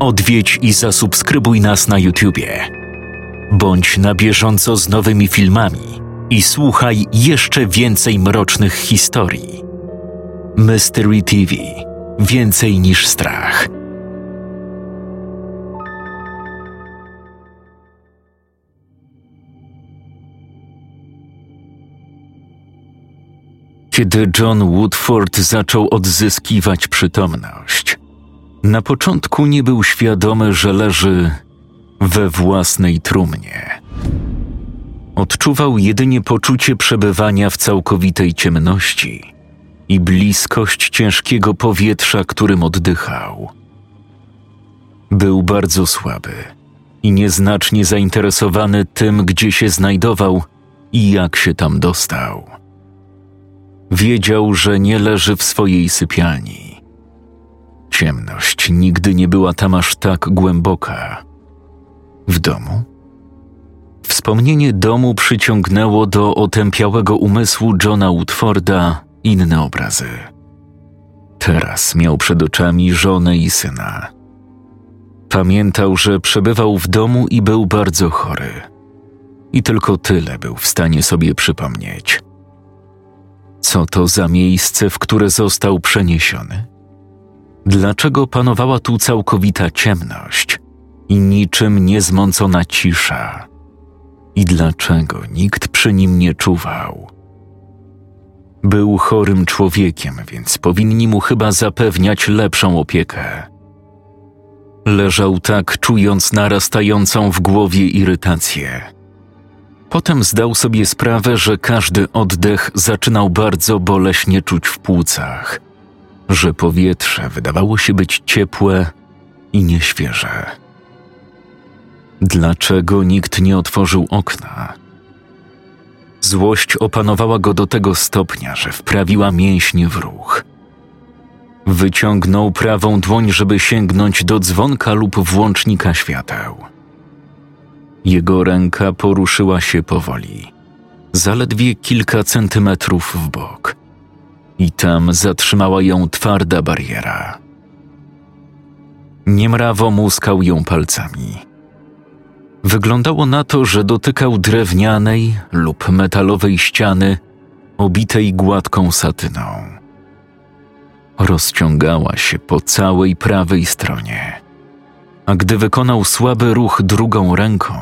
Odwiedź i zasubskrybuj nas na YouTubie. Bądź na bieżąco z nowymi filmami i słuchaj jeszcze więcej mrocznych historii. Mystery TV Więcej niż strach. Kiedy John Woodford zaczął odzyskiwać przytomność, na początku nie był świadomy, że leży we własnej trumnie. Odczuwał jedynie poczucie przebywania w całkowitej ciemności i bliskość ciężkiego powietrza, którym oddychał. Był bardzo słaby i nieznacznie zainteresowany tym, gdzie się znajdował i jak się tam dostał. Wiedział, że nie leży w swojej sypialni. Ciemność nigdy nie była tam aż tak głęboka. W domu? Wspomnienie domu przyciągnęło do otępiałego umysłu Johna Woodforda inne obrazy. Teraz miał przed oczami żonę i syna. Pamiętał, że przebywał w domu i był bardzo chory. I tylko tyle był w stanie sobie przypomnieć. Co to za miejsce, w które został przeniesiony? Dlaczego panowała tu całkowita ciemność i niczym niezmącona cisza? I dlaczego nikt przy nim nie czuwał? Był chorym człowiekiem, więc powinni mu chyba zapewniać lepszą opiekę. Leżał tak, czując narastającą w głowie irytację. Potem zdał sobie sprawę, że każdy oddech zaczynał bardzo boleśnie czuć w płucach, że powietrze wydawało się być ciepłe i nieświeże. Dlaczego nikt nie otworzył okna? Złość opanowała go do tego stopnia, że wprawiła mięśnie w ruch. Wyciągnął prawą dłoń, żeby sięgnąć do dzwonka lub włącznika świateł. Jego ręka poruszyła się powoli, zaledwie kilka centymetrów w bok, i tam zatrzymała ją twarda bariera. Niemrawo muskał ją palcami Wyglądało na to, że dotykał drewnianej lub metalowej ściany obitej gładką satyną. Rozciągała się po całej prawej stronie, a gdy wykonał słaby ruch drugą ręką,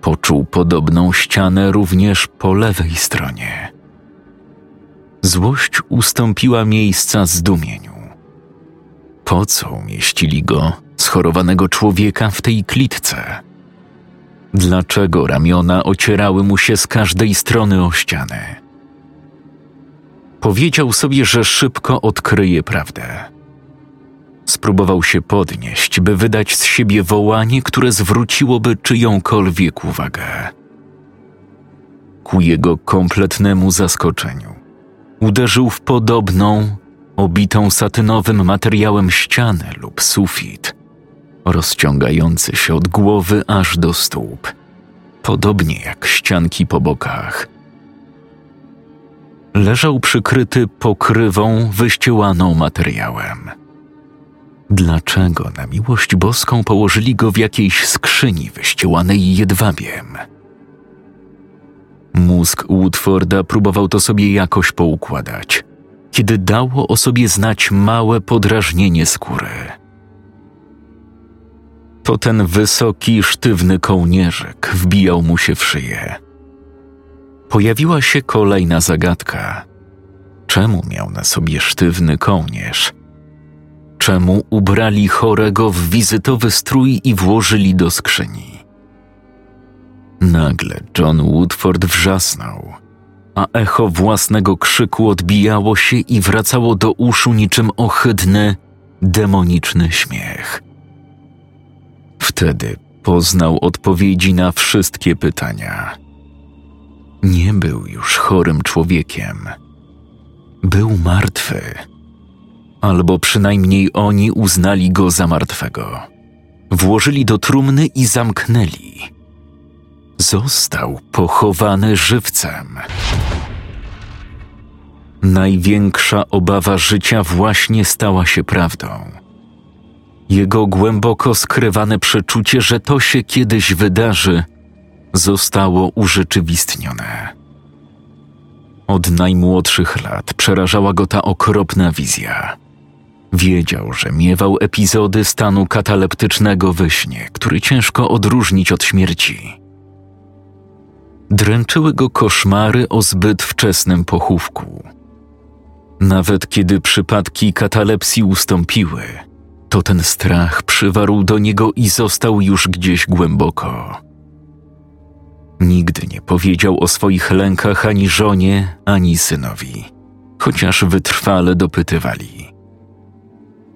poczuł podobną ścianę również po lewej stronie. Złość ustąpiła miejsca zdumieniu. Po co umieścili go, schorowanego człowieka, w tej klitce? Dlaczego ramiona ocierały mu się z każdej strony o ścianę? Powiedział sobie, że szybko odkryje prawdę. Spróbował się podnieść, by wydać z siebie wołanie, które zwróciłoby czyjąkolwiek uwagę. Ku jego kompletnemu zaskoczeniu uderzył w podobną, obitą satynowym materiałem ścianę lub sufit – rozciągający się od głowy aż do stóp, podobnie jak ścianki po bokach. Leżał przykryty pokrywą wyściełaną materiałem. Dlaczego na miłość boską położyli go w jakiejś skrzyni wyściełanej jedwabiem? Mózg Woodforda próbował to sobie jakoś poukładać, kiedy dało o sobie znać małe podrażnienie skóry to ten wysoki, sztywny kołnierzyk wbijał mu się w szyję. Pojawiła się kolejna zagadka. Czemu miał na sobie sztywny kołnierz? Czemu ubrali chorego w wizytowy strój i włożyli do skrzyni? Nagle John Woodford wrzasnął, a echo własnego krzyku odbijało się i wracało do uszu niczym ohydny, demoniczny śmiech. Wtedy poznał odpowiedzi na wszystkie pytania. Nie był już chorym człowiekiem. Był martwy. Albo przynajmniej oni uznali go za martwego. Włożyli do trumny i zamknęli. Został pochowany żywcem. Największa obawa życia właśnie stała się prawdą. Jego głęboko skrywane przeczucie, że to się kiedyś wydarzy, zostało urzeczywistnione. Od najmłodszych lat przerażała go ta okropna wizja. Wiedział, że miewał epizody stanu kataleptycznego we śnie, który ciężko odróżnić od śmierci. Dręczyły go koszmary o zbyt wczesnym pochówku. Nawet kiedy przypadki katalepsji ustąpiły, to ten strach przywarł do niego i został już gdzieś głęboko. Nigdy nie powiedział o swoich lękach ani żonie, ani synowi, chociaż wytrwale dopytywali.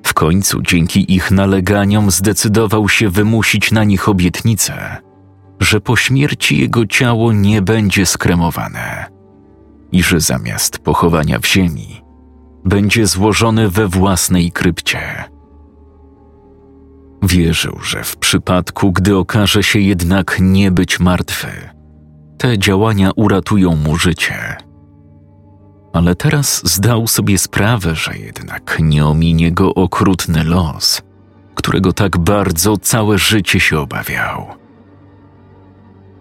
W końcu dzięki ich naleganiom zdecydował się wymusić na nich obietnicę, że po śmierci jego ciało nie będzie skremowane i że zamiast pochowania w ziemi będzie złożone we własnej krypcie. Wierzył, że w przypadku, gdy okaże się jednak nie być martwy, te działania uratują mu życie. Ale teraz zdał sobie sprawę, że jednak nie ominie go okrutny los, którego tak bardzo całe życie się obawiał.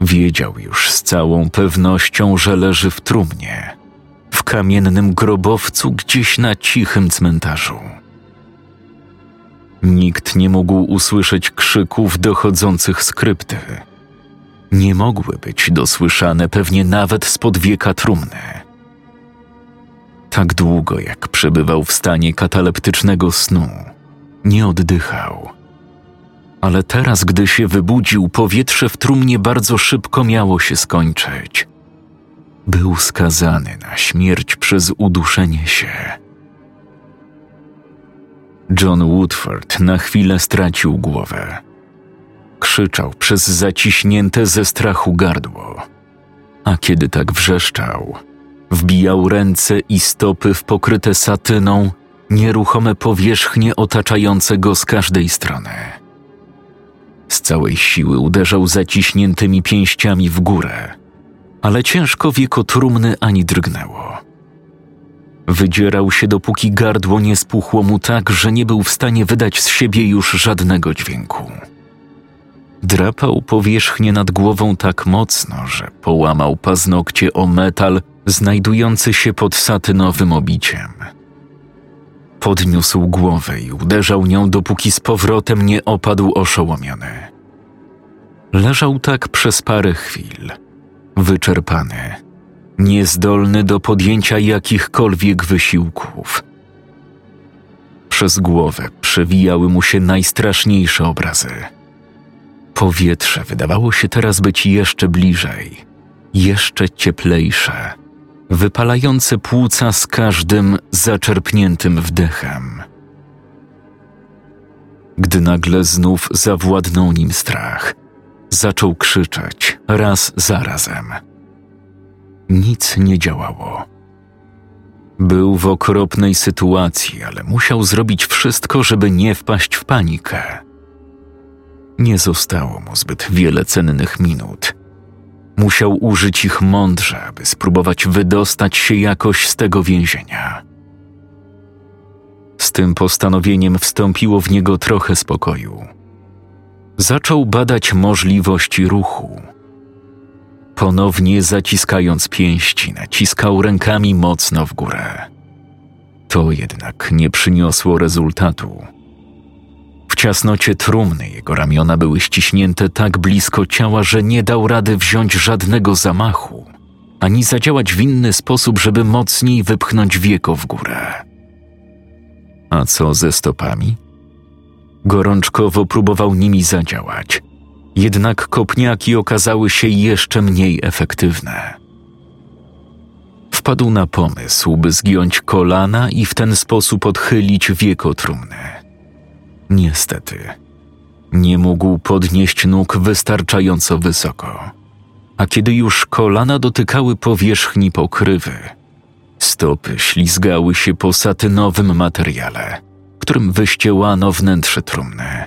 Wiedział już z całą pewnością, że leży w trumnie, w kamiennym grobowcu gdzieś na cichym cmentarzu. Nikt nie mógł usłyszeć krzyków dochodzących z krypty. Nie mogły być dosłyszane pewnie nawet spod wieka trumny. Tak długo jak przebywał w stanie kataleptycznego snu, nie oddychał. Ale teraz, gdy się wybudził, powietrze w trumnie bardzo szybko miało się skończyć. Był skazany na śmierć przez uduszenie się. John Woodford na chwilę stracił głowę. Krzyczał przez zaciśnięte ze strachu gardło. A kiedy tak wrzeszczał, wbijał ręce i stopy w pokryte satyną, nieruchome powierzchnie otaczające go z każdej strony. Z całej siły uderzał zaciśniętymi pięściami w górę, ale ciężko wieko trumny ani drgnęło. Wydzierał się, dopóki gardło nie spuchło mu tak, że nie był w stanie wydać z siebie już żadnego dźwięku. Drapał powierzchnię nad głową tak mocno, że połamał paznokcie o metal znajdujący się pod satynowym obiciem. Podniósł głowę i uderzał nią, dopóki z powrotem nie opadł oszołomiony. Leżał tak przez parę chwil, wyczerpany niezdolny do podjęcia jakichkolwiek wysiłków. Przez głowę przewijały mu się najstraszniejsze obrazy. Powietrze wydawało się teraz być jeszcze bliżej, jeszcze cieplejsze, wypalające płuca z każdym zaczerpniętym wdechem. Gdy nagle znów zawładnął nim strach, zaczął krzyczeć raz za razem – nic nie działało. Był w okropnej sytuacji, ale musiał zrobić wszystko, żeby nie wpaść w panikę. Nie zostało mu zbyt wiele cennych minut. Musiał użyć ich mądrze, aby spróbować wydostać się jakoś z tego więzienia. Z tym postanowieniem wstąpiło w niego trochę spokoju. Zaczął badać możliwości ruchu Ponownie zaciskając pięści, naciskał rękami mocno w górę. To jednak nie przyniosło rezultatu. Ciasnocie trumny jego ramiona były ściśnięte tak blisko ciała, że nie dał rady wziąć żadnego zamachu, ani zadziałać w inny sposób, żeby mocniej wypchnąć wieko w górę. A co ze stopami? Gorączkowo próbował nimi zadziałać, jednak kopniaki okazały się jeszcze mniej efektywne. Wpadł na pomysł, by zgiąć kolana i w ten sposób odchylić wieko trumny. Niestety, nie mógł podnieść nóg wystarczająco wysoko, a kiedy już kolana dotykały powierzchni pokrywy, stopy ślizgały się po satynowym materiale, którym wyściełano wnętrze trumny.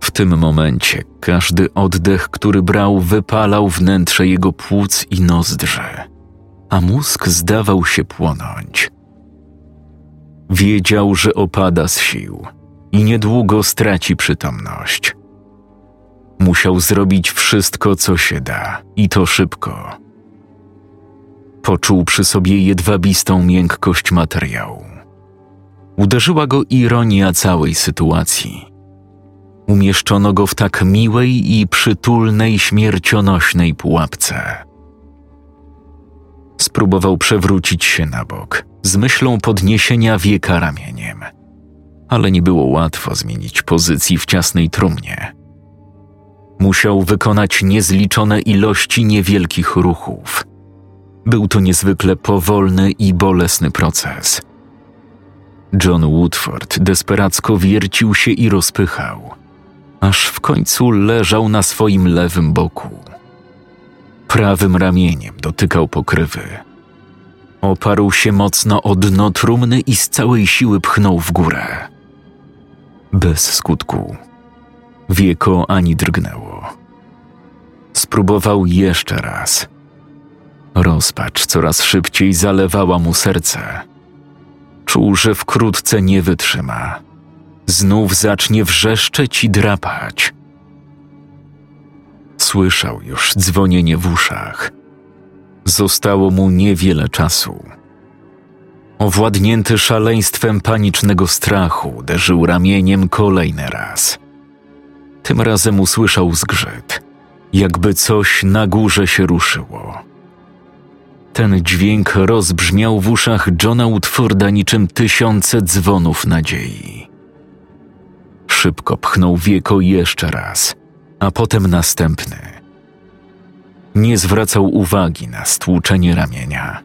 W tym momencie każdy oddech, który brał, wypalał wnętrze jego płuc i nozdrze, a mózg zdawał się płonąć. Wiedział, że opada z sił, i niedługo straci przytomność. Musiał zrobić wszystko, co się da, i to szybko. Poczuł przy sobie jedwabistą miękkość materiału. Uderzyła go ironia całej sytuacji. Umieszczono go w tak miłej i przytulnej śmiercionośnej pułapce. Spróbował przewrócić się na bok, z myślą podniesienia wieka ramieniem. Ale nie było łatwo zmienić pozycji w ciasnej trumnie. Musiał wykonać niezliczone ilości niewielkich ruchów. Był to niezwykle powolny i bolesny proces. John Woodford desperacko wiercił się i rozpychał, aż w końcu leżał na swoim lewym boku. Prawym ramieniem dotykał pokrywy. Oparł się mocno o dno trumny i z całej siły pchnął w górę. Bez skutku. Wieko ani drgnęło. Spróbował jeszcze raz. Rozpacz coraz szybciej zalewała mu serce. Czuł, że wkrótce nie wytrzyma. Znów zacznie wrzeszczeć i drapać. Słyszał już dzwonienie w uszach. Zostało mu niewiele czasu. Owładnięty szaleństwem panicznego strachu, uderzył ramieniem kolejny raz. Tym razem usłyszał zgrzyt, jakby coś na górze się ruszyło. Ten dźwięk rozbrzmiał w uszach Johna Woodforda niczym tysiące dzwonów nadziei. Szybko pchnął wieko jeszcze raz, a potem następny. Nie zwracał uwagi na stłuczenie ramienia.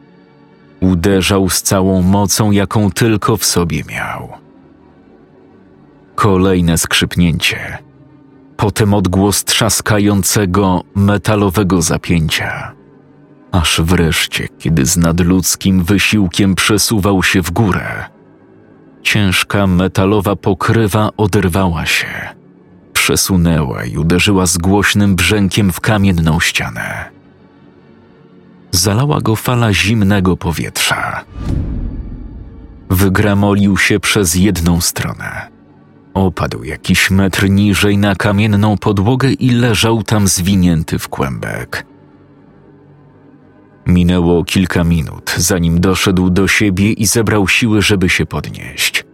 Uderzał z całą mocą, jaką tylko w sobie miał. Kolejne skrzypnięcie, potem odgłos trzaskającego metalowego zapięcia. Aż wreszcie, kiedy z nadludzkim wysiłkiem przesuwał się w górę, ciężka metalowa pokrywa oderwała się, przesunęła i uderzyła z głośnym brzękiem w kamienną ścianę. Zalała go fala zimnego powietrza. Wygramolił się przez jedną stronę. Opadł jakiś metr niżej na kamienną podłogę i leżał tam zwinięty w kłębek. Minęło kilka minut, zanim doszedł do siebie i zebrał siły, żeby się podnieść.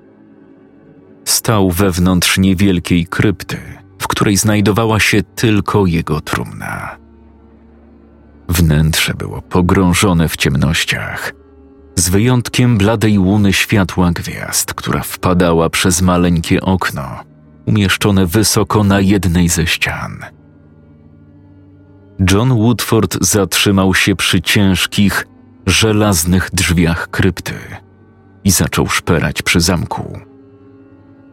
Stał wewnątrz niewielkiej krypty, w której znajdowała się tylko jego trumna. Wnętrze było pogrążone w ciemnościach, z wyjątkiem bladej łuny światła gwiazd, która wpadała przez maleńkie okno, umieszczone wysoko na jednej ze ścian. John Woodford zatrzymał się przy ciężkich, żelaznych drzwiach krypty i zaczął szperać przy zamku.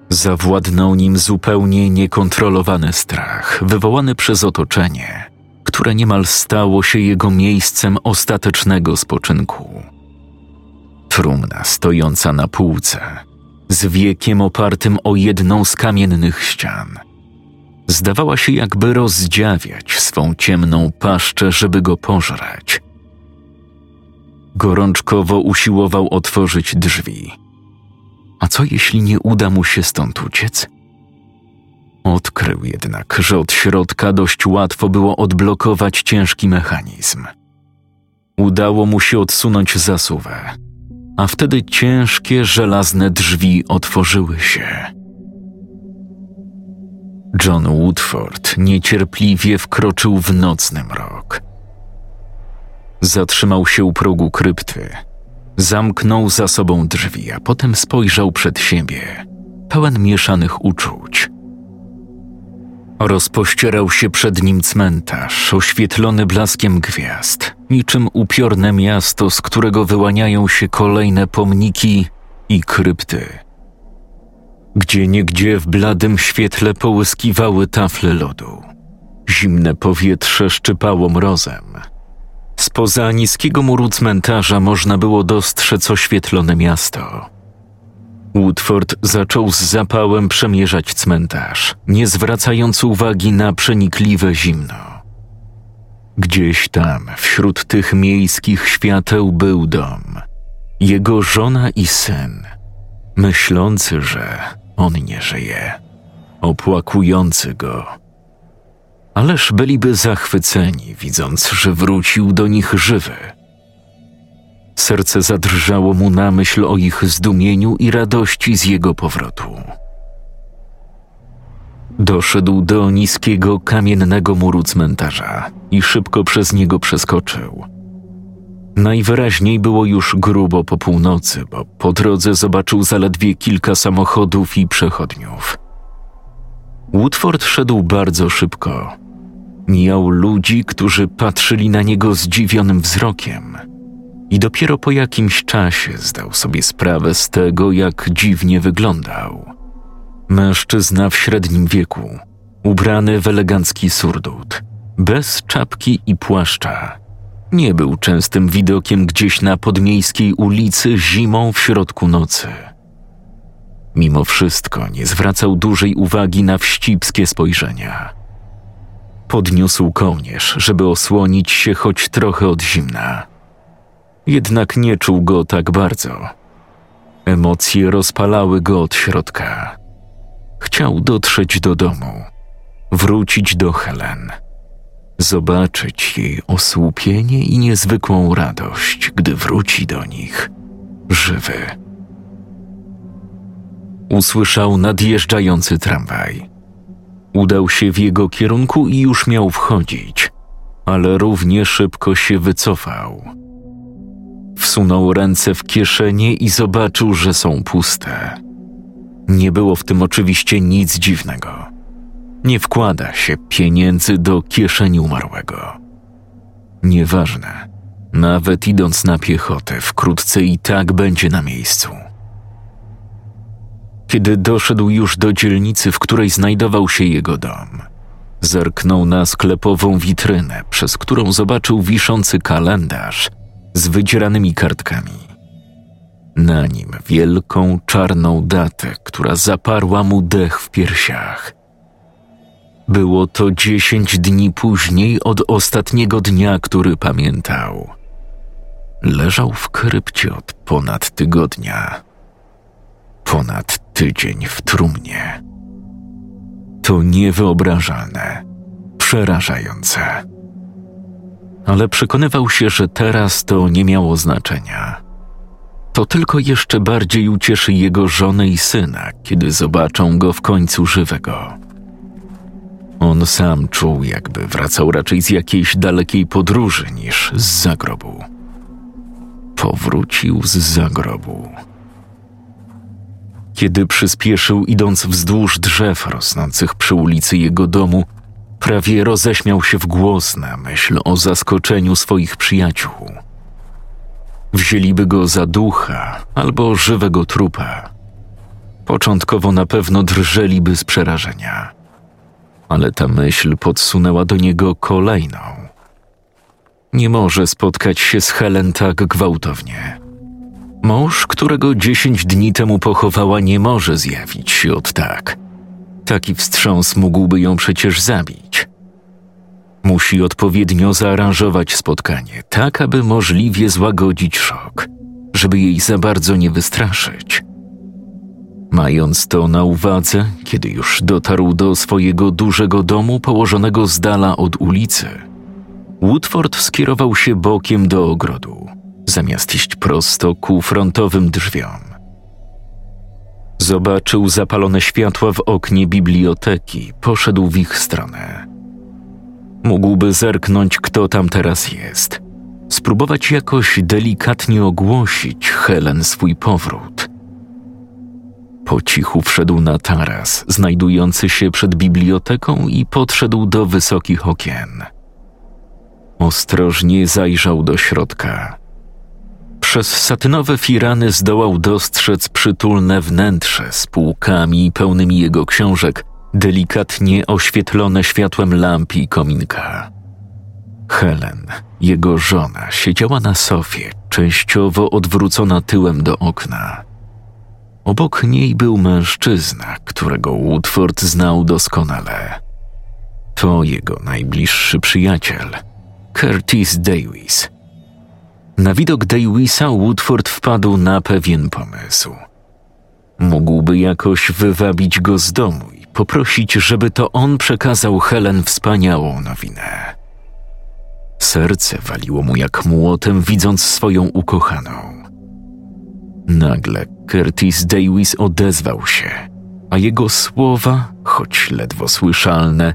Zawładnął nim zupełnie niekontrolowany strach, wywołany przez otoczenie, które niemal stało się jego miejscem ostatecznego spoczynku. Trumna stojąca na półce, z wiekiem opartym o jedną z kamiennych ścian – zdawała się jakby rozdziawiać swą ciemną paszczę, żeby go pożreć. Gorączkowo usiłował otworzyć drzwi. A co jeśli nie uda mu się stąd uciec? Odkrył jednak, że od środka dość łatwo było odblokować ciężki mechanizm. Udało mu się odsunąć zasuwę, a wtedy ciężkie żelazne drzwi otworzyły się. John Woodford niecierpliwie wkroczył w nocny mrok. Zatrzymał się u progu krypty. Zamknął za sobą drzwi, a potem spojrzał przed siebie, pełen mieszanych uczuć. Rozpościerał się przed nim cmentarz, oświetlony blaskiem gwiazd, niczym upiorne miasto, z którego wyłaniają się kolejne pomniki i krypty gdzie niegdzie w bladym świetle połyskiwały tafle lodu. Zimne powietrze szczypało mrozem. Spoza niskiego muru cmentarza można było dostrzec oświetlone miasto. Woodford zaczął z zapałem przemierzać cmentarz, nie zwracając uwagi na przenikliwe zimno. Gdzieś tam, wśród tych miejskich świateł, był dom. Jego żona i syn, myślący, że on nie żyje, opłakujący go. Ależ byliby zachwyceni, widząc, że wrócił do nich żywy. Serce zadrżało mu na myśl o ich zdumieniu i radości z jego powrotu. Doszedł do niskiego, kamiennego muru cmentarza i szybko przez niego przeskoczył. Najwyraźniej było już grubo po północy, bo po drodze zobaczył zaledwie kilka samochodów i przechodniów. Woodford szedł bardzo szybko. Mijał ludzi, którzy patrzyli na niego zdziwionym wzrokiem. I dopiero po jakimś czasie zdał sobie sprawę z tego, jak dziwnie wyglądał. Mężczyzna w średnim wieku, ubrany w elegancki surdut, bez czapki i płaszcza. Nie był częstym widokiem gdzieś na podmiejskiej ulicy zimą w środku nocy. Mimo wszystko nie zwracał dużej uwagi na wścibskie spojrzenia. Podniósł kołnierz, żeby osłonić się choć trochę od zimna. Jednak nie czuł go tak bardzo. Emocje rozpalały go od środka. Chciał dotrzeć do domu, wrócić do Helen, zobaczyć jej osłupienie i niezwykłą radość, gdy wróci do nich żywy. Usłyszał nadjeżdżający tramwaj. Udał się w jego kierunku i już miał wchodzić, ale równie szybko się wycofał. Wsunął ręce w kieszenie i zobaczył, że są puste. Nie było w tym oczywiście nic dziwnego. Nie wkłada się pieniędzy do kieszeni umarłego. Nieważne, nawet idąc na piechotę, wkrótce i tak będzie na miejscu. Kiedy doszedł już do dzielnicy, w której znajdował się jego dom, zerknął na sklepową witrynę, przez którą zobaczył wiszący kalendarz z wydzieranymi kartkami. Na nim wielką czarną datę, która zaparła mu dech w piersiach. Było to dziesięć dni później od ostatniego dnia, który pamiętał. Leżał w krypcie od ponad tygodnia. Ponad tydzień w trumnie. To niewyobrażalne, przerażające. Ale przekonywał się, że teraz to nie miało znaczenia to tylko jeszcze bardziej ucieszy jego żonę i syna, kiedy zobaczą go w końcu żywego. On sam czuł, jakby wracał raczej z jakiejś dalekiej podróży niż z zagrobu. Powrócił z zagrobu. Kiedy przyspieszył, idąc wzdłuż drzew rosnących przy ulicy jego domu, prawie roześmiał się w głos na myśl o zaskoczeniu swoich przyjaciół. Wzięliby go za ducha albo żywego trupa. Początkowo na pewno drżeliby z przerażenia, ale ta myśl podsunęła do niego kolejną. Nie może spotkać się z Helen tak gwałtownie. Mąż, którego dziesięć dni temu pochowała, nie może zjawić się od tak. Taki wstrząs mógłby ją przecież zabić. Musi odpowiednio zaaranżować spotkanie, tak aby możliwie złagodzić szok, żeby jej za bardzo nie wystraszyć. Mając to na uwadze, kiedy już dotarł do swojego dużego domu położonego z dala od ulicy, Woodford skierował się bokiem do ogrodu, zamiast iść prosto ku frontowym drzwiom. Zobaczył zapalone światła w oknie biblioteki, poszedł w ich stronę. Mógłby zerknąć, kto tam teraz jest. Spróbować jakoś delikatnie ogłosić Helen swój powrót. Po cichu wszedł na taras, znajdujący się przed biblioteką i podszedł do wysokich okien. Ostrożnie zajrzał do środka. Przez satynowe firany zdołał dostrzec przytulne wnętrze z półkami pełnymi jego książek delikatnie oświetlone światłem lamp i kominka. Helen, jego żona, siedziała na sofie, częściowo odwrócona tyłem do okna. Obok niej był mężczyzna, którego Woodford znał doskonale. To jego najbliższy przyjaciel, Curtis Davis. Na widok Davisa Woodford wpadł na pewien pomysł – Mógłby jakoś wywabić go z domu i poprosić, żeby to on przekazał Helen wspaniałą nowinę. Serce waliło mu jak młotem, widząc swoją ukochaną. Nagle Curtis Davis odezwał się, a jego słowa, choć ledwo słyszalne,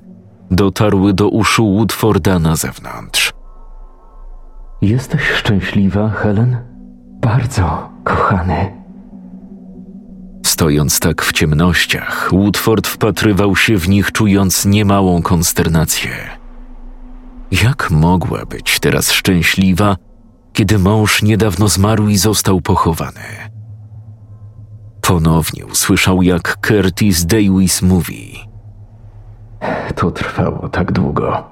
dotarły do uszu Woodforda na zewnątrz. Jesteś szczęśliwa, Helen? Bardzo, kochany. Stojąc tak w ciemnościach, Woodford wpatrywał się w nich, czując niemałą konsternację. Jak mogła być teraz szczęśliwa, kiedy mąż niedawno zmarł i został pochowany? Ponownie usłyszał, jak Curtis Davis mówi: To trwało tak długo.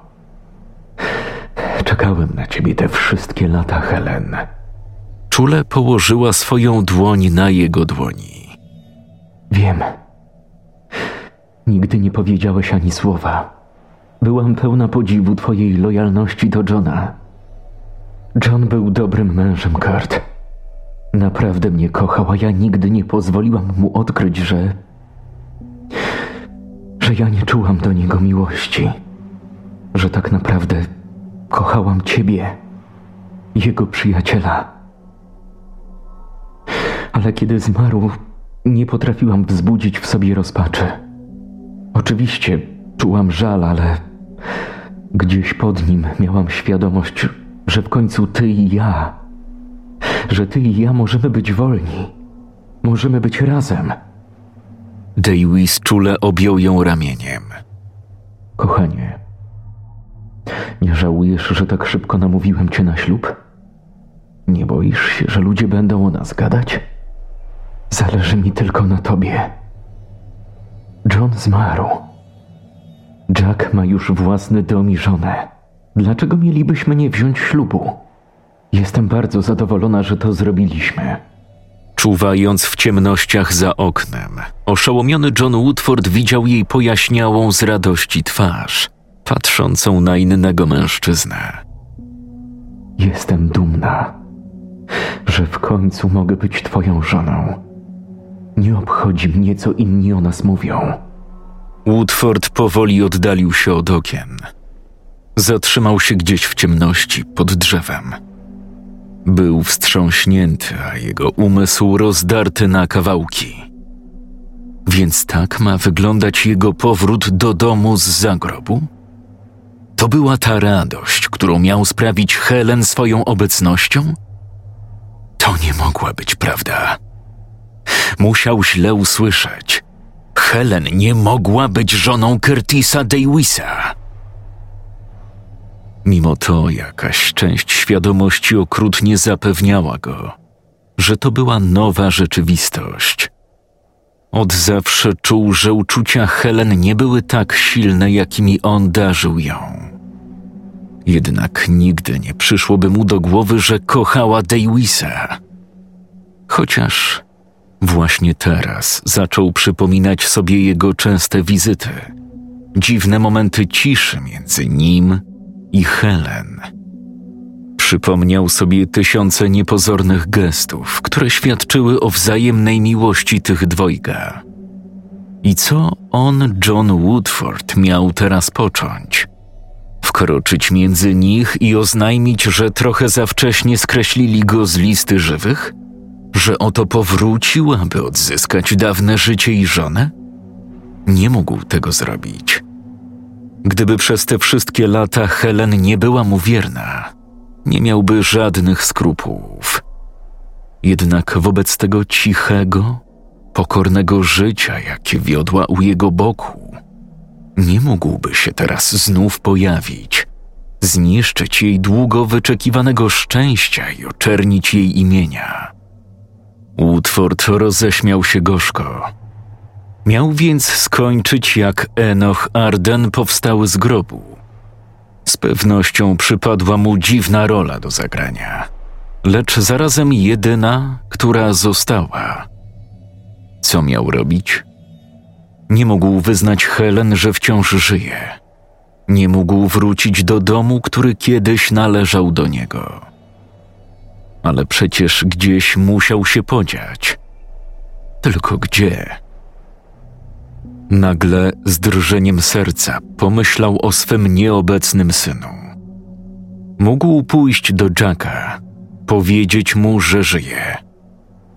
Czekałem na ciebie te wszystkie lata, Helen. Czule położyła swoją dłoń na jego dłoni. Wiem. Nigdy nie powiedziałeś ani słowa. Byłam pełna podziwu twojej lojalności do Johna. John był dobrym mężem, Kurt. Naprawdę mnie kochał, a ja nigdy nie pozwoliłam mu odkryć, że. że ja nie czułam do niego miłości. Że tak naprawdę kochałam ciebie, jego przyjaciela. Ale kiedy zmarł, nie potrafiłam wzbudzić w sobie rozpaczy. Oczywiście czułam żal, ale gdzieś pod nim miałam świadomość, że w końcu ty i ja, że ty i ja możemy być wolni, możemy być razem. Davis czule objął ją ramieniem. Kochanie, nie żałujesz, że tak szybko namówiłem cię na ślub? Nie boisz się, że ludzie będą o nas gadać? Zależy mi tylko na tobie. John zmarł. Jack ma już własny dom i żonę. Dlaczego mielibyśmy nie wziąć ślubu? Jestem bardzo zadowolona, że to zrobiliśmy. Czuwając w ciemnościach za oknem, oszołomiony John Woodford widział jej pojaśniałą z radości twarz, patrzącą na innego mężczyznę. Jestem dumna, że w końcu mogę być twoją żoną. Nie obchodzi mnie, co inni o nas mówią. Woodford powoli oddalił się od okien. Zatrzymał się gdzieś w ciemności pod drzewem. Był wstrząśnięty, a jego umysł rozdarty na kawałki. Więc tak ma wyglądać jego powrót do domu z zagrobu? To była ta radość, którą miał sprawić Helen swoją obecnością? To nie mogła być prawda. Musiał źle usłyszeć. Helen nie mogła być żoną Curtisa Davisa. Mimo to jakaś część świadomości okrutnie zapewniała go, że to była nowa rzeczywistość. Od zawsze czuł, że uczucia Helen nie były tak silne, jakimi on darzył ją. Jednak nigdy nie przyszłoby mu do głowy, że kochała Davisa. Chociaż Właśnie teraz zaczął przypominać sobie jego częste wizyty, dziwne momenty ciszy między nim i Helen. Przypomniał sobie tysiące niepozornych gestów, które świadczyły o wzajemnej miłości tych dwojga. I co on, John Woodford, miał teraz począć? Wkroczyć między nich i oznajmić, że trochę za wcześnie skreślili go z listy żywych? że oto powrócił, aby odzyskać dawne życie i żonę? Nie mógł tego zrobić. Gdyby przez te wszystkie lata Helen nie była mu wierna, nie miałby żadnych skrupułów. Jednak wobec tego cichego, pokornego życia, jakie wiodła u jego boku, nie mógłby się teraz znów pojawić, zniszczyć jej długo wyczekiwanego szczęścia i oczernić jej imienia. Woodford roześmiał się gorzko. Miał więc skończyć jak Enoch Arden powstały z grobu. Z pewnością przypadła mu dziwna rola do zagrania, lecz zarazem jedyna, która została. Co miał robić? Nie mógł wyznać Helen, że wciąż żyje. Nie mógł wrócić do domu, który kiedyś należał do niego ale przecież gdzieś musiał się podziać. Tylko gdzie? Nagle z drżeniem serca pomyślał o swym nieobecnym synu. Mógł pójść do Jacka, powiedzieć mu, że żyje.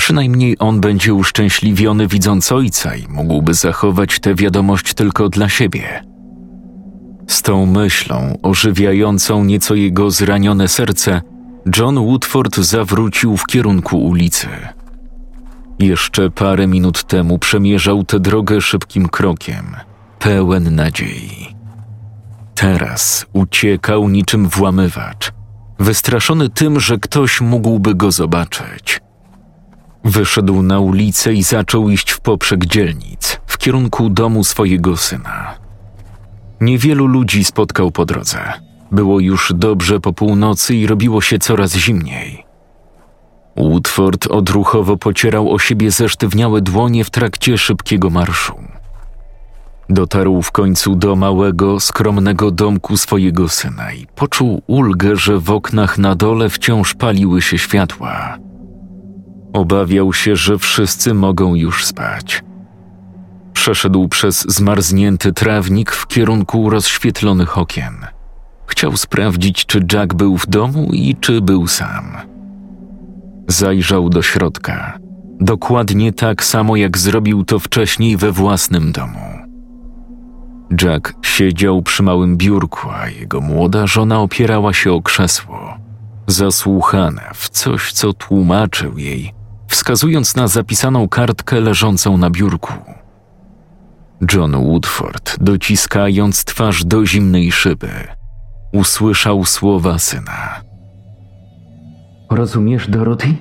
Przynajmniej on będzie uszczęśliwiony widząc ojca i mógłby zachować tę wiadomość tylko dla siebie. Z tą myślą, ożywiającą nieco jego zranione serce, John Woodford zawrócił w kierunku ulicy. Jeszcze parę minut temu przemierzał tę drogę szybkim krokiem, pełen nadziei. Teraz uciekał niczym włamywacz, wystraszony tym, że ktoś mógłby go zobaczyć. Wyszedł na ulicę i zaczął iść w poprzek dzielnic, w kierunku domu swojego syna. Niewielu ludzi spotkał po drodze. Było już dobrze po północy i robiło się coraz zimniej. Woodford odruchowo pocierał o siebie zesztywniałe dłonie w trakcie szybkiego marszu. Dotarł w końcu do małego, skromnego domku swojego syna i poczuł ulgę, że w oknach na dole wciąż paliły się światła. Obawiał się, że wszyscy mogą już spać. Przeszedł przez zmarznięty trawnik w kierunku rozświetlonych okien. Chciał sprawdzić, czy Jack był w domu i czy był sam. Zajrzał do środka, dokładnie tak samo jak zrobił to wcześniej we własnym domu. Jack siedział przy małym biurku, a jego młoda żona opierała się o krzesło, zasłuchana w coś, co tłumaczył jej, wskazując na zapisaną kartkę leżącą na biurku. John Woodford, dociskając twarz do zimnej szyby, usłyszał słowa syna. Rozumiesz, Dorothy?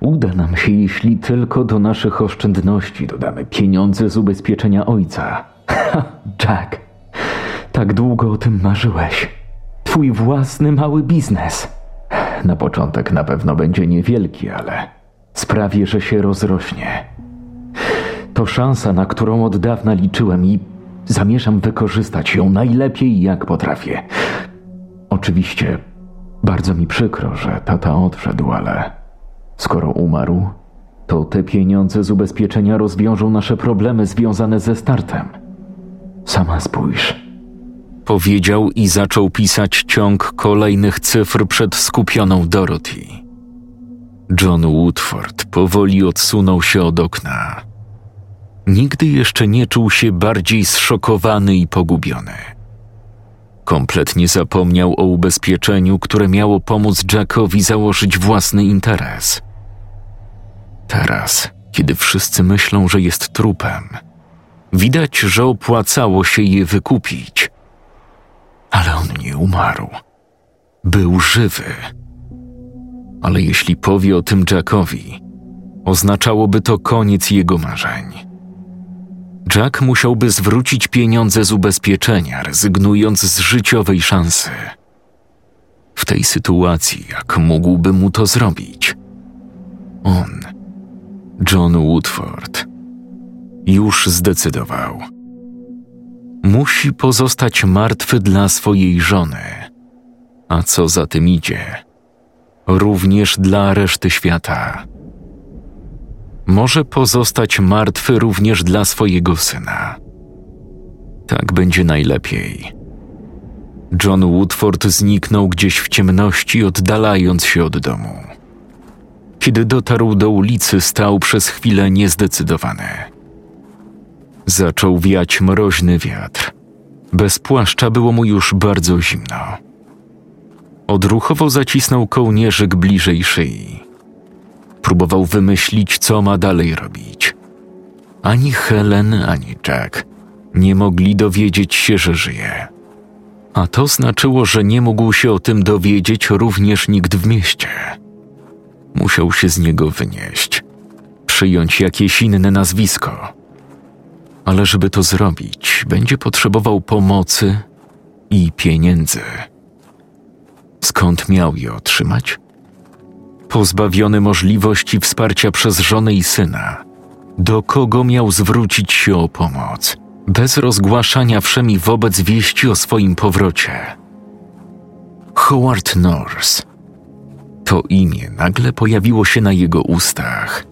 Uda nam się, jeśli tylko do naszych oszczędności dodamy pieniądze z ubezpieczenia ojca. Jack, tak długo o tym marzyłeś. Twój własny mały biznes. Na początek na pewno będzie niewielki, ale sprawię, że się rozrośnie. To szansa, na którą od dawna liczyłem i zamierzam wykorzystać ją najlepiej, jak potrafię. Oczywiście bardzo mi przykro, że tata odszedł, ale skoro umarł, to te pieniądze z ubezpieczenia rozwiążą nasze problemy związane ze startem. Sama spójrz. Powiedział i zaczął pisać ciąg kolejnych cyfr przed skupioną Dorothy. John Woodford powoli odsunął się od okna. Nigdy jeszcze nie czuł się bardziej zszokowany i pogubiony. Kompletnie zapomniał o ubezpieczeniu, które miało pomóc Jackowi założyć własny interes. Teraz, kiedy wszyscy myślą, że jest trupem, widać, że opłacało się je wykupić. Ale on nie umarł. Był żywy. Ale jeśli powie o tym Jackowi, oznaczałoby to koniec jego marzeń. Jack musiałby zwrócić pieniądze z ubezpieczenia, rezygnując z życiowej szansy. W tej sytuacji, jak mógłby mu to zrobić? On, John Woodford, już zdecydował. Musi pozostać martwy dla swojej żony, a co za tym idzie, również dla reszty świata może pozostać martwy również dla swojego syna. Tak będzie najlepiej. John Woodford zniknął gdzieś w ciemności, oddalając się od domu. Kiedy dotarł do ulicy, stał przez chwilę niezdecydowany. Zaczął wiać mroźny wiatr. Bez płaszcza było mu już bardzo zimno. Odruchowo zacisnął kołnierzyk bliżej szyi. Próbował wymyślić, co ma dalej robić. Ani Helen, ani Jack nie mogli dowiedzieć się, że żyje. A to znaczyło, że nie mógł się o tym dowiedzieć również nikt w mieście. Musiał się z niego wynieść, przyjąć jakieś inne nazwisko. Ale żeby to zrobić, będzie potrzebował pomocy i pieniędzy. Skąd miał je otrzymać? pozbawiony możliwości wsparcia przez żonę i syna, do kogo miał zwrócić się o pomoc, bez rozgłaszania wszemi wobec wieści o swoim powrocie. Howard Norse. To imię nagle pojawiło się na jego ustach.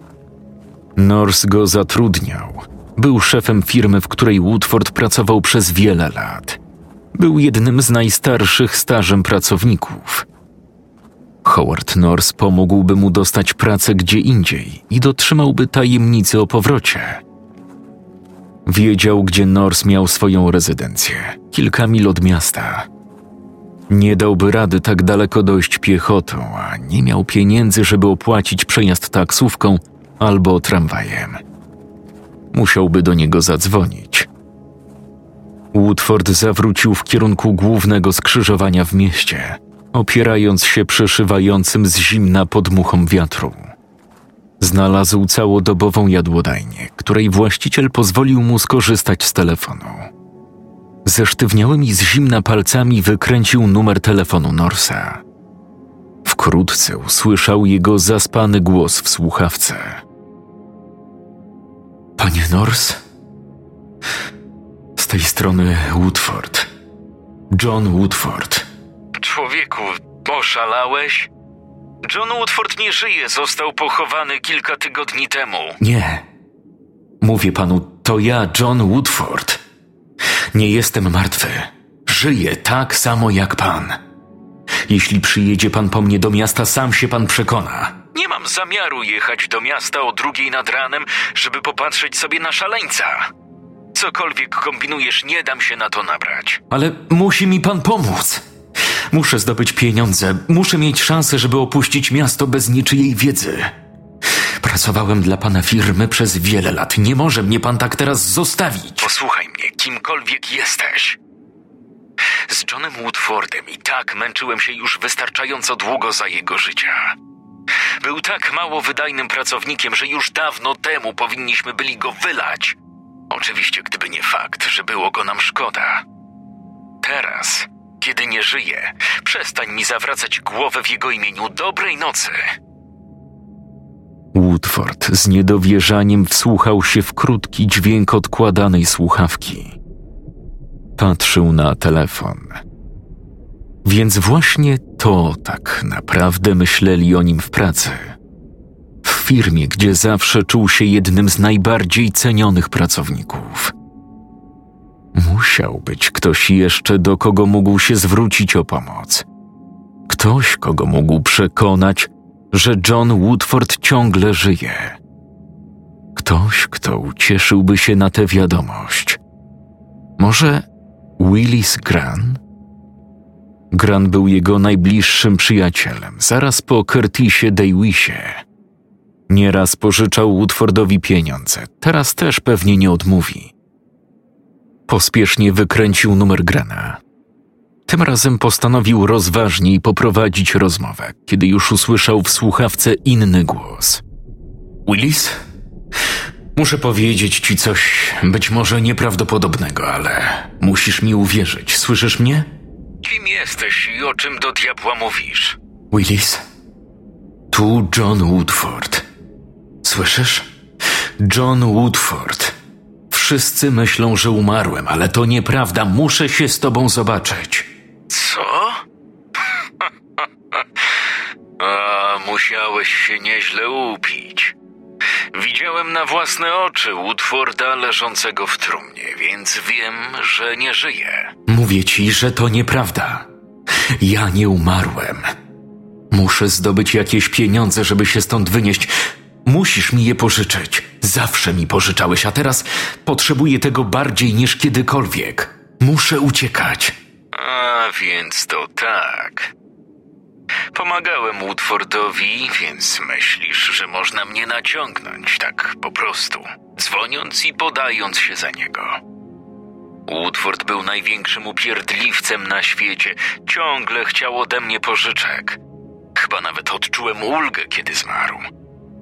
Norse go zatrudniał. Był szefem firmy, w której Woodford pracował przez wiele lat. Był jednym z najstarszych stażem pracowników. Howard Norse pomógłby mu dostać pracę gdzie indziej i dotrzymałby tajemnicy o powrocie. Wiedział, gdzie Norse miał swoją rezydencję, kilka mil od miasta. Nie dałby rady tak daleko dojść piechotą, a nie miał pieniędzy, żeby opłacić przejazd taksówką albo tramwajem. Musiałby do niego zadzwonić. Woodford zawrócił w kierunku głównego skrzyżowania w mieście, opierając się przeszywającym z zimna podmuchom wiatru. Znalazł całodobową jadłodajnię, której właściciel pozwolił mu skorzystać z telefonu. Ze sztywniałymi z zimna palcami wykręcił numer telefonu Norsa. Wkrótce usłyszał jego zaspany głos w słuchawce. Panie Nors? Z tej strony Woodford. John Woodford. Człowieku, poszalałeś? John Woodford nie żyje, został pochowany kilka tygodni temu. Nie. Mówię panu, to ja, John Woodford. Nie jestem martwy. Żyję tak samo jak pan. Jeśli przyjedzie pan po mnie do miasta, sam się pan przekona. Nie mam zamiaru jechać do miasta o drugiej nad ranem, żeby popatrzeć sobie na szaleńca. Cokolwiek kombinujesz, nie dam się na to nabrać. Ale musi mi pan pomóc. Muszę zdobyć pieniądze, muszę mieć szansę, żeby opuścić miasto bez niczyjej wiedzy. Pracowałem dla pana firmy przez wiele lat. Nie może mnie pan tak teraz zostawić. Posłuchaj mnie, kimkolwiek jesteś. Z Johnem Woodfordem i tak męczyłem się już wystarczająco długo za jego życia. Był tak mało wydajnym pracownikiem, że już dawno temu powinniśmy byli go wylać. Oczywiście, gdyby nie fakt, że było go nam szkoda. Teraz, kiedy nie żyje, przestań mi zawracać głowę w jego imieniu. Dobrej nocy. Woodford z niedowierzaniem wsłuchał się w krótki dźwięk odkładanej słuchawki. Patrzył na telefon. Więc właśnie to tak naprawdę myśleli o nim w pracy. W firmie, gdzie zawsze czuł się jednym z najbardziej cenionych pracowników. Musiał być ktoś jeszcze, do kogo mógł się zwrócić o pomoc. Ktoś, kogo mógł przekonać, że John Woodford ciągle żyje. Ktoś, kto ucieszyłby się na tę wiadomość. Może Willis Gran? Gran był jego najbliższym przyjacielem, zaraz po Curtisie Davisie. Nieraz pożyczał Woodfordowi pieniądze, teraz też pewnie nie odmówi. Pospiesznie wykręcił numer Grana. Tym razem postanowił rozważniej poprowadzić rozmowę, kiedy już usłyszał w słuchawce inny głos. Willis? Muszę powiedzieć ci coś być może nieprawdopodobnego, ale musisz mi uwierzyć. Słyszysz mnie? Kim jesteś i o czym do diabła mówisz? Willis? Tu John Woodford. Słyszysz? John Woodford. Wszyscy myślą, że umarłem, ale to nieprawda. Muszę się z tobą zobaczyć. Co? A, musiałeś się nieźle upić. Widziałem na własne oczy Woodforda leżącego w trumnie, więc wiem, że nie żyje. Mówię ci, że to nieprawda. Ja nie umarłem. Muszę zdobyć jakieś pieniądze, żeby się stąd wynieść. Musisz mi je pożyczyć. Zawsze mi pożyczałeś, a teraz potrzebuję tego bardziej niż kiedykolwiek. Muszę uciekać. A więc to tak. Pomagałem Woodfordowi, więc myślisz, że można mnie naciągnąć tak po prostu, dzwoniąc i podając się za niego. Woodford był największym upierdliwcem na świecie, ciągle chciał ode mnie pożyczek. Chyba nawet odczułem ulgę, kiedy zmarł.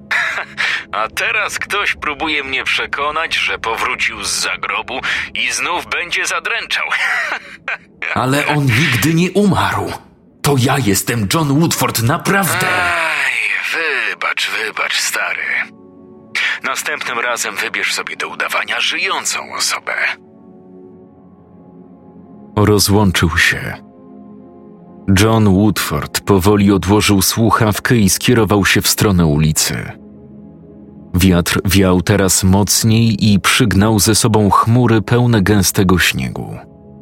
A teraz ktoś próbuje mnie przekonać, że powrócił z zagrobu i znów będzie zadręczał. Ale on nigdy nie umarł. To ja jestem John Woodford, naprawdę. Aj, wybacz, wybacz, stary. Następnym razem wybierz sobie do udawania żyjącą osobę. Rozłączył się. John Woodford powoli odłożył słuchawkę i skierował się w stronę ulicy. Wiatr wiał teraz mocniej i przygnał ze sobą chmury pełne gęstego śniegu,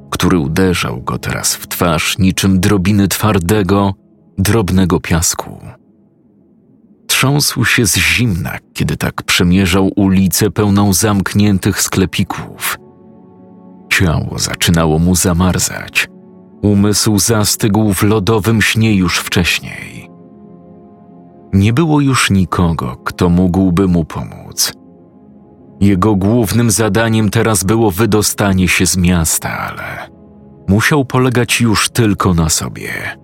który uderzał go teraz w twarz niczym drobiny twardego, drobnego piasku. Trząsł się z zimna, kiedy tak przemierzał ulicę pełną zamkniętych sklepików. Ciało zaczynało mu zamarzać. Umysł zastygł w lodowym śnie już wcześniej. Nie było już nikogo, kto mógłby mu pomóc. Jego głównym zadaniem teraz było wydostanie się z miasta, ale musiał polegać już tylko na sobie.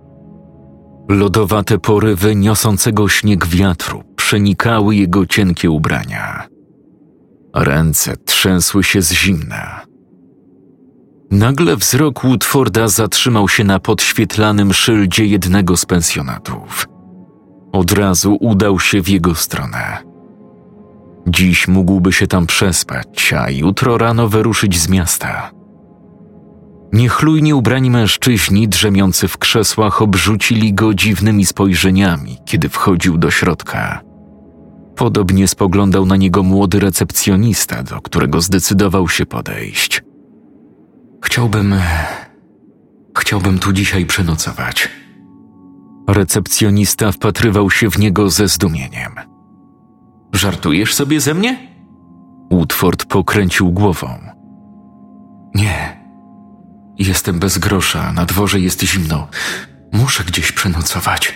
Lodowate porywy niosącego śnieg wiatru przenikały jego cienkie ubrania. Ręce trzęsły się z zimna. Nagle wzrok Woodforda zatrzymał się na podświetlanym szyldzie jednego z pensjonatów. Od razu udał się w jego stronę. Dziś mógłby się tam przespać, a jutro rano wyruszyć z miasta. Niechlujnie ubrani mężczyźni drzemiący w krzesłach obrzucili go dziwnymi spojrzeniami, kiedy wchodził do środka. Podobnie spoglądał na niego młody recepcjonista, do którego zdecydował się podejść. Chciałbym. Chciałbym tu dzisiaj przenocować. Recepcjonista wpatrywał się w niego ze zdumieniem. Żartujesz sobie ze mnie? Woodford pokręcił głową. Nie. Jestem bez grosza, na dworze jest zimno. Muszę gdzieś przenocować.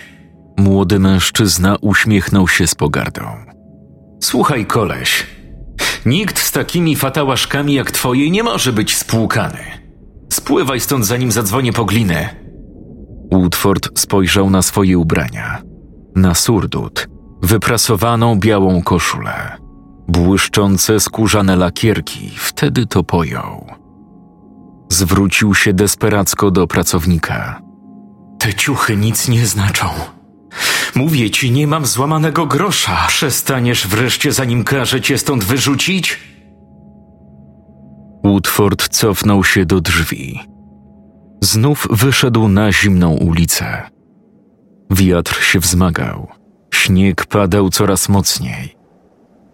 Młody mężczyzna uśmiechnął się z pogardą. Słuchaj, koleś. Nikt z takimi fatałaszkami jak twoje nie może być spłukany. Spływaj stąd, zanim zadzwonię po glinę. Woodford spojrzał na swoje ubrania. Na surdut, wyprasowaną białą koszulę, błyszczące skórzane lakierki, wtedy to pojął. Zwrócił się desperacko do pracownika. Te ciuchy nic nie znaczą. Mówię ci, nie mam złamanego grosza. Przestaniesz wreszcie, zanim każę cię stąd wyrzucić? Woodford cofnął się do drzwi. Znów wyszedł na zimną ulicę. Wiatr się wzmagał. Śnieg padał coraz mocniej.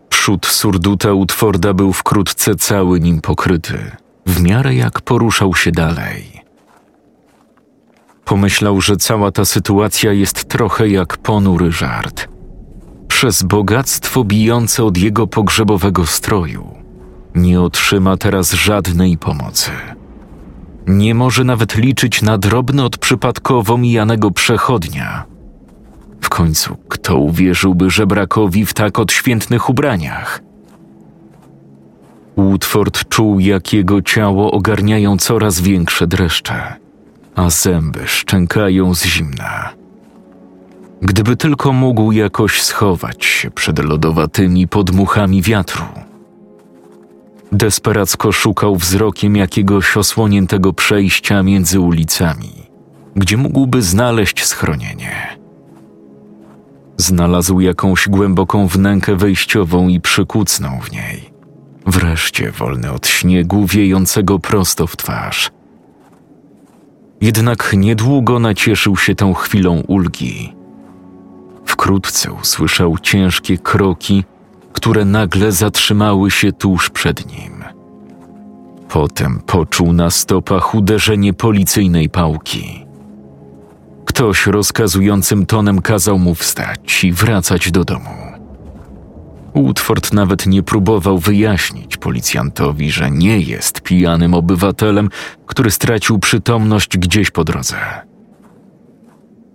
Przód surduta Utforda był wkrótce cały nim pokryty, w miarę jak poruszał się dalej. Pomyślał, że cała ta sytuacja jest trochę jak ponury żart. Przez bogactwo bijące od jego pogrzebowego stroju nie otrzyma teraz żadnej pomocy. Nie może nawet liczyć na drobny od przypadkowo mijanego przechodnia. W końcu, kto uwierzyłby żebrakowi w tak odświętnych ubraniach? Woodford czuł, jak jego ciało ogarniają coraz większe dreszcze, a zęby szczękają z zimna. Gdyby tylko mógł jakoś schować się przed lodowatymi podmuchami wiatru – Desperacko szukał wzrokiem jakiegoś osłoniętego przejścia między ulicami, gdzie mógłby znaleźć schronienie. Znalazł jakąś głęboką wnękę wejściową i przykucnął w niej. Wreszcie wolny od śniegu wiejącego prosto w twarz. Jednak niedługo nacieszył się tą chwilą ulgi. Wkrótce usłyszał ciężkie kroki które nagle zatrzymały się tuż przed nim. Potem poczuł na stopach uderzenie policyjnej pałki. Ktoś rozkazującym tonem kazał mu wstać i wracać do domu. Woodford nawet nie próbował wyjaśnić policjantowi, że nie jest pijanym obywatelem, który stracił przytomność gdzieś po drodze.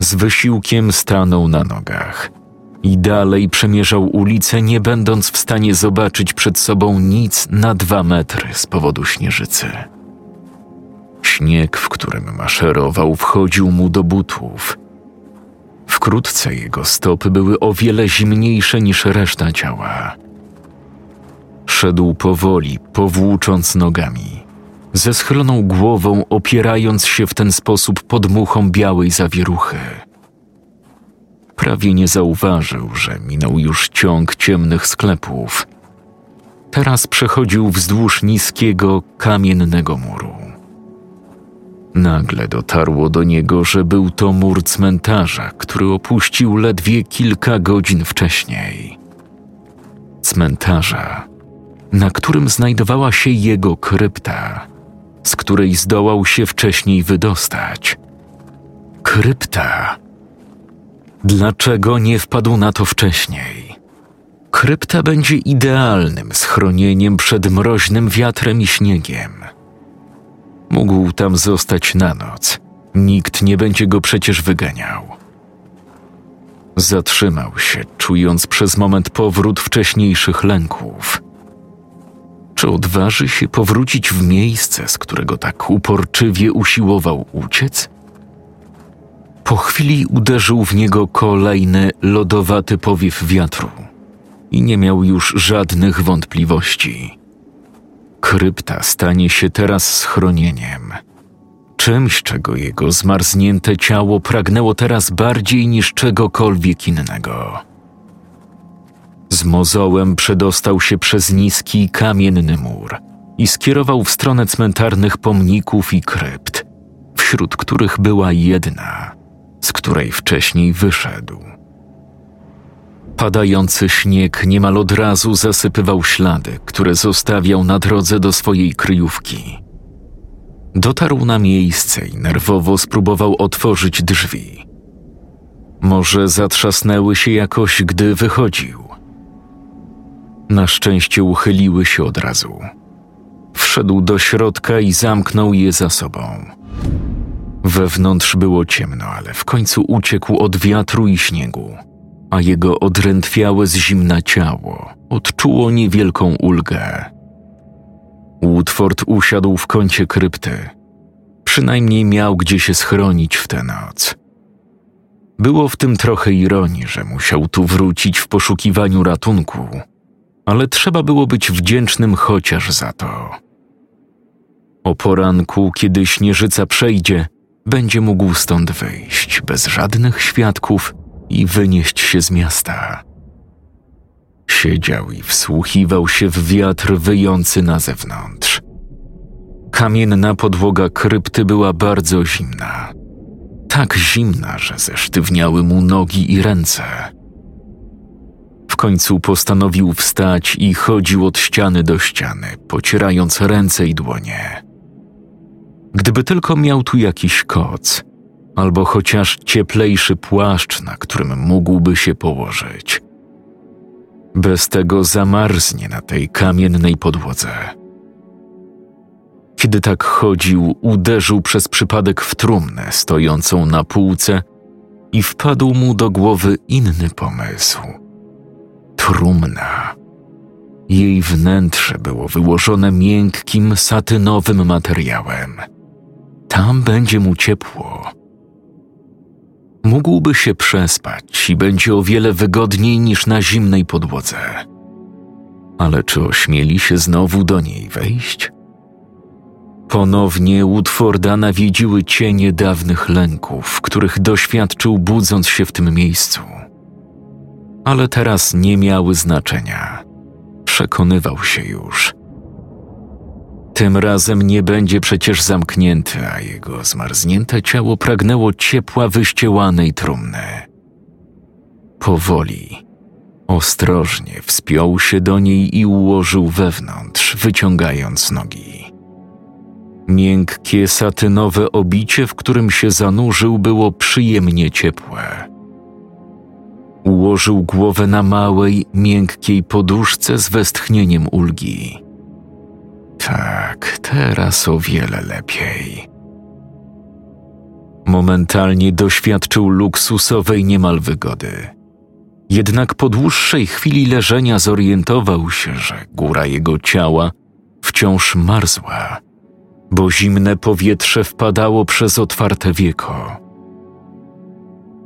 Z wysiłkiem stanął na nogach i dalej przemierzał ulicę, nie będąc w stanie zobaczyć przed sobą nic na dwa metry z powodu śnieżycy. Śnieg, w którym maszerował, wchodził mu do butów. Wkrótce jego stopy były o wiele zimniejsze niż reszta ciała. Szedł powoli, powłócząc nogami, ze schyloną głową opierając się w ten sposób podmuchą białej zawieruchy prawie nie zauważył, że minął już ciąg ciemnych sklepów. Teraz przechodził wzdłuż niskiego, kamiennego muru. Nagle dotarło do niego, że był to mur cmentarza, który opuścił ledwie kilka godzin wcześniej. cmentarza, na którym znajdowała się jego krypta, z której zdołał się wcześniej wydostać. Krypta. Dlaczego nie wpadł na to wcześniej? Krypta będzie idealnym schronieniem przed mroźnym wiatrem i śniegiem. Mógł tam zostać na noc. Nikt nie będzie go przecież wyganiał. Zatrzymał się, czując przez moment powrót wcześniejszych lęków. Czy odważy się powrócić w miejsce, z którego tak uporczywie usiłował uciec? Po chwili uderzył w niego kolejny lodowaty powiew wiatru i nie miał już żadnych wątpliwości. Krypta stanie się teraz schronieniem. Czymś, czego jego zmarznięte ciało pragnęło teraz bardziej niż czegokolwiek innego. Z mozołem przedostał się przez niski, kamienny mur i skierował w stronę cmentarnych pomników i krypt, wśród których była jedna, z której wcześniej wyszedł. Padający śnieg niemal od razu zasypywał ślady, które zostawiał na drodze do swojej kryjówki. Dotarł na miejsce i nerwowo spróbował otworzyć drzwi. Może zatrzasnęły się jakoś, gdy wychodził. Na szczęście uchyliły się od razu. Wszedł do środka i zamknął je za sobą. Wewnątrz było ciemno, ale w końcu uciekł od wiatru i śniegu a jego odrętwiałe z zimna ciało odczuło niewielką ulgę. Woodford usiadł w kącie krypty. Przynajmniej miał gdzie się schronić w tę noc. Było w tym trochę ironii, że musiał tu wrócić w poszukiwaniu ratunku, ale trzeba było być wdzięcznym chociaż za to. O poranku, kiedy śnieżyca przejdzie, będzie mógł stąd wyjść bez żadnych świadków i wynieść się z miasta. Siedział i wsłuchiwał się w wiatr wyjący na zewnątrz. Kamienna podłoga krypty była bardzo zimna. Tak zimna, że zesztywniały mu nogi i ręce. W końcu postanowił wstać i chodził od ściany do ściany, pocierając ręce i dłonie. Gdyby tylko miał tu jakiś koc, albo chociaż cieplejszy płaszcz, na którym mógłby się położyć. Bez tego zamarznie na tej kamiennej podłodze. Kiedy tak chodził, uderzył przez przypadek w trumnę stojącą na półce i wpadł mu do głowy inny pomysł. Trumna. Jej wnętrze było wyłożone miękkim, satynowym materiałem. Tam będzie mu ciepło Mógłby się przespać i będzie o wiele wygodniej niż na zimnej podłodze. Ale czy ośmieli się znowu do niej wejść? Ponownie Woodforda nawiedziły cienie dawnych lęków, których doświadczył budząc się w tym miejscu. Ale teraz nie miały znaczenia. Przekonywał się już, tym razem nie będzie przecież zamknięty, a jego zmarznięte ciało pragnęło ciepła wyściełanej trumny. Powoli, ostrożnie wspiął się do niej i ułożył wewnątrz, wyciągając nogi. Miękkie, satynowe obicie, w którym się zanurzył, było przyjemnie ciepłe. Ułożył głowę na małej, miękkiej poduszce z westchnieniem ulgi tak, teraz o wiele lepiej. Momentalnie doświadczył luksusowej niemal wygody. Jednak po dłuższej chwili leżenia zorientował się, że góra jego ciała wciąż marzła, bo zimne powietrze wpadało przez otwarte wieko.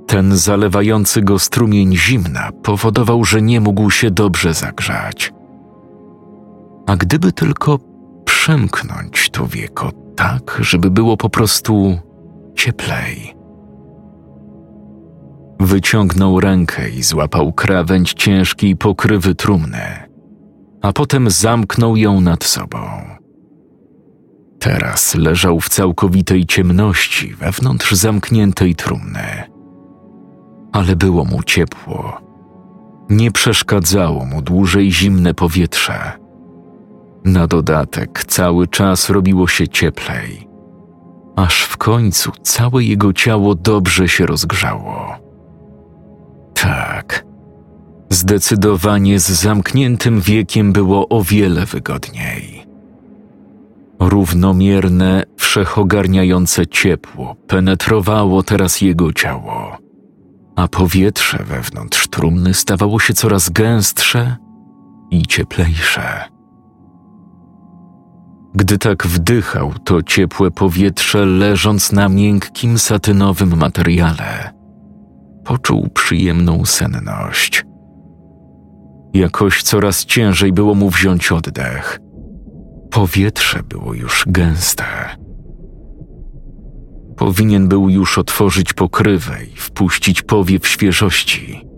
Ten zalewający go strumień zimna powodował, że nie mógł się dobrze zagrzać. A gdyby tylko przemknąć to wieko tak, żeby było po prostu cieplej. Wyciągnął rękę i złapał krawędź ciężkiej pokrywy trumny, a potem zamknął ją nad sobą. Teraz leżał w całkowitej ciemności wewnątrz zamkniętej trumny. Ale było mu ciepło. Nie przeszkadzało mu dłużej zimne powietrze. Na dodatek cały czas robiło się cieplej, aż w końcu całe jego ciało dobrze się rozgrzało. Tak, zdecydowanie z zamkniętym wiekiem było o wiele wygodniej. Równomierne, wszechogarniające ciepło penetrowało teraz jego ciało, a powietrze wewnątrz trumny stawało się coraz gęstsze i cieplejsze. Gdy tak wdychał to ciepłe powietrze, leżąc na miękkim satynowym materiale, poczuł przyjemną senność. Jakoś coraz ciężej było mu wziąć oddech. Powietrze było już gęste. Powinien był już otworzyć pokrywę i wpuścić powiew świeżości.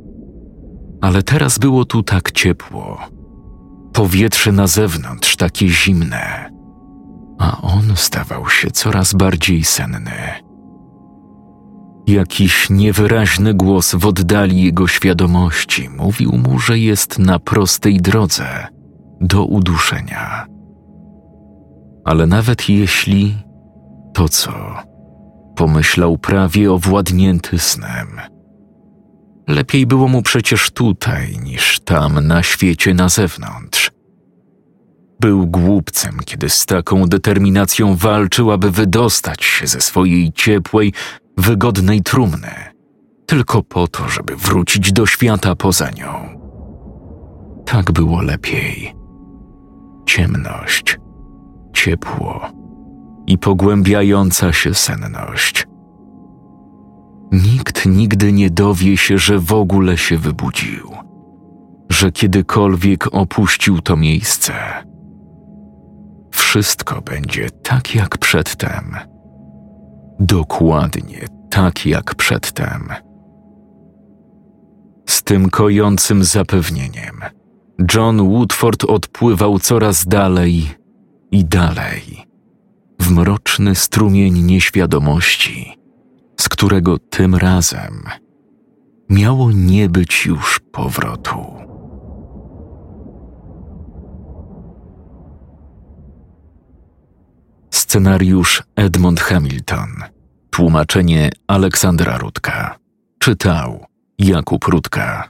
Ale teraz było tu tak ciepło. Powietrze na zewnątrz takie zimne, a on stawał się coraz bardziej senny. Jakiś niewyraźny głos w oddali jego świadomości mówił mu, że jest na prostej drodze do uduszenia. Ale nawet jeśli to co, pomyślał prawie owładnięty snem. Lepiej było mu przecież tutaj niż tam na świecie na zewnątrz. Był głupcem, kiedy z taką determinacją walczył, aby wydostać się ze swojej ciepłej, wygodnej trumny, tylko po to, żeby wrócić do świata poza nią. Tak było lepiej. Ciemność, ciepło i pogłębiająca się senność. Nikt nigdy nie dowie się, że w ogóle się wybudził, że kiedykolwiek opuścił to miejsce. Wszystko będzie tak jak przedtem. Dokładnie tak jak przedtem. Z tym kojącym zapewnieniem, John Woodford odpływał coraz dalej i dalej w mroczny strumień nieświadomości, z którego tym razem miało nie być już powrotu. Scenariusz Edmund Hamilton. Tłumaczenie Aleksandra Rudka. Czytał Jakub Rudka.